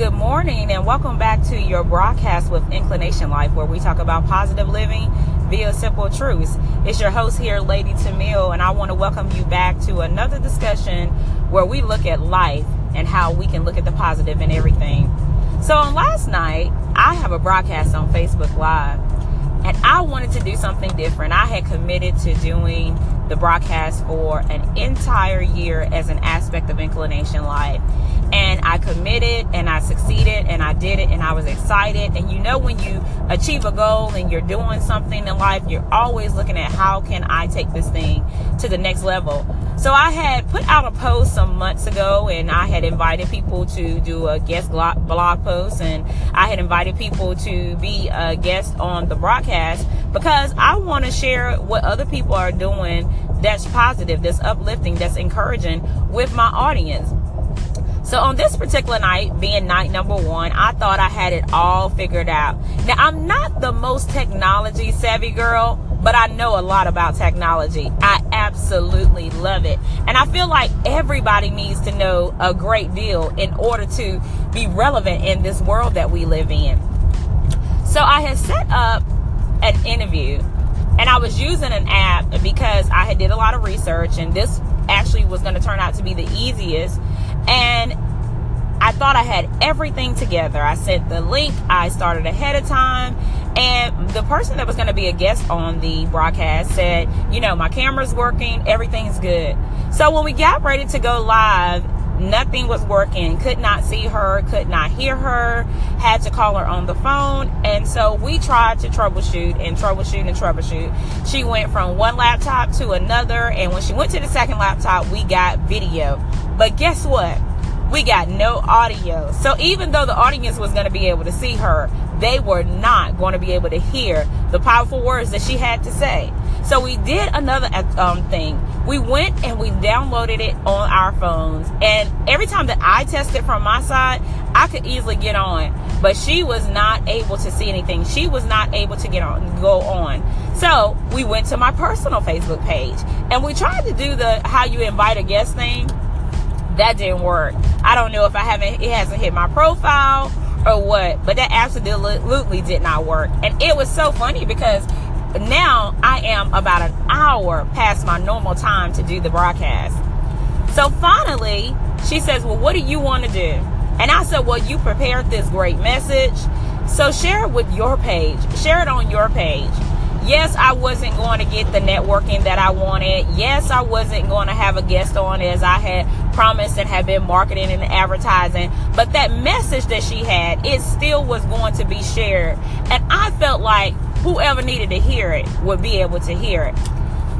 good morning, and welcome back to your broadcast with Inclination Life, where we talk about positive living via simple truths. It's your host here, Lady Tamil, and I want to welcome you back to another discussion where we look at life and how we can look at the positive in everything. So, on last night, I have a broadcast on Facebook Live, and I wanted to do something different. I had committed to doing the broadcast for an entire year as an aspect of Inclination Life and I committed and I succeeded and I did it and I was excited. And you know, when you achieve a goal and you're doing something in life, you're always looking at how can I take this thing to the next level. So I had put out a post some months ago and I had invited people to do a guest blog post and I had invited people to be a guest on the broadcast because I want to share what other people are doing that's positive, that's uplifting, that's encouraging with my audience. So on this particular night, being night number one, I thought I had it all figured out. Now I'm not the most technology savvy girl, but I know a lot about technology. I absolutely love it. And I feel like everybody needs to know a great deal in order to be relevant in this world that we live in. So I had set up an interview and I was using an app because I had did a lot of research and this actually was going to turn out to be the easiest and I thought I had everything together. I sent the link, I started ahead of time, and the person that was going to be a guest on the broadcast said, You know, my camera's working, everything's good. So when we got ready to go live, nothing was working. Could not see her, could not hear her, had to call her on the phone. And so we tried to troubleshoot and troubleshoot and troubleshoot. She went from one laptop to another. And when she went to the second laptop, we got video. But guess what? We got no audio. So even though the audience was going to be able to see her, they were not going to be able to hear the powerful words that she had to say. So we did another um, thing. We went and we downloaded it on our phones. And every time that I tested from my side, I could easily get on. But she was not able to see anything. She was not able to get on, go on. So we went to my personal Facebook page and we tried to do the how you invite a guest thing. That didn't work. I don't know if I haven't, it hasn't hit my profile or what, but that absolutely did not work. And it was so funny because now I am about an hour past my normal time to do the broadcast. So finally, she says, Well, what do you want to do? And I said, Well, you prepared this great message. So share it with your page, share it on your page. Yes, I wasn't going to get the networking that I wanted. Yes, I wasn't going to have a guest on as I had promised and had been marketing and advertising. But that message that she had, it still was going to be shared. And I felt like whoever needed to hear it would be able to hear it.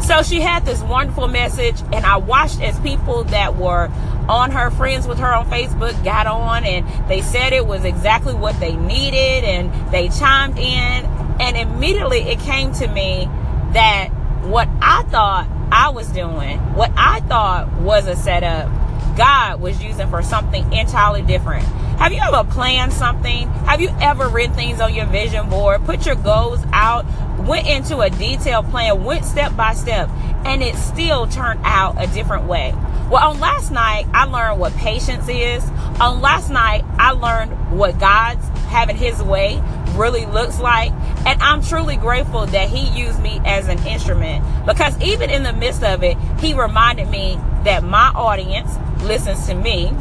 So she had this wonderful message, and I watched as people that were on her, friends with her on Facebook, got on and they said it was exactly what they needed, and they chimed in. And immediately it came to me that what I thought I was doing, what I thought was a setup, God was using for something entirely different. Have you ever planned something? Have you ever written things on your vision board, put your goals out, went into a detailed plan, went step by step, and it still turned out a different way? Well, on last night, I learned what patience is. On last night, I learned what God's having his way really looks like. And I'm truly grateful that he used me as an instrument because even in the midst of it, he reminded me that my audience listens to me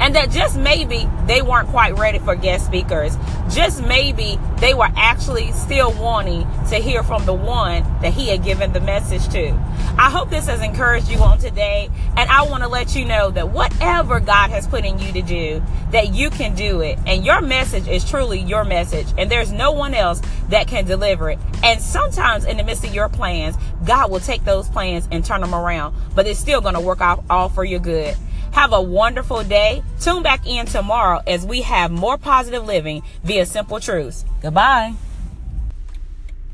and that just maybe they weren't quite ready for guest speakers. Just maybe they were actually still wanting to hear from the one that he had given the message to. I hope this has encouraged you on today. And I want to let you know that whatever God has put in you to do, that you can do it. And your message is truly your message. And there's no one else that can deliver it. And sometimes in the midst of your plans, God will take those plans and turn them around. But it's still going to work out all for your good. Have a wonderful day. Tune back in tomorrow as we have more positive living via simple truths. Goodbye.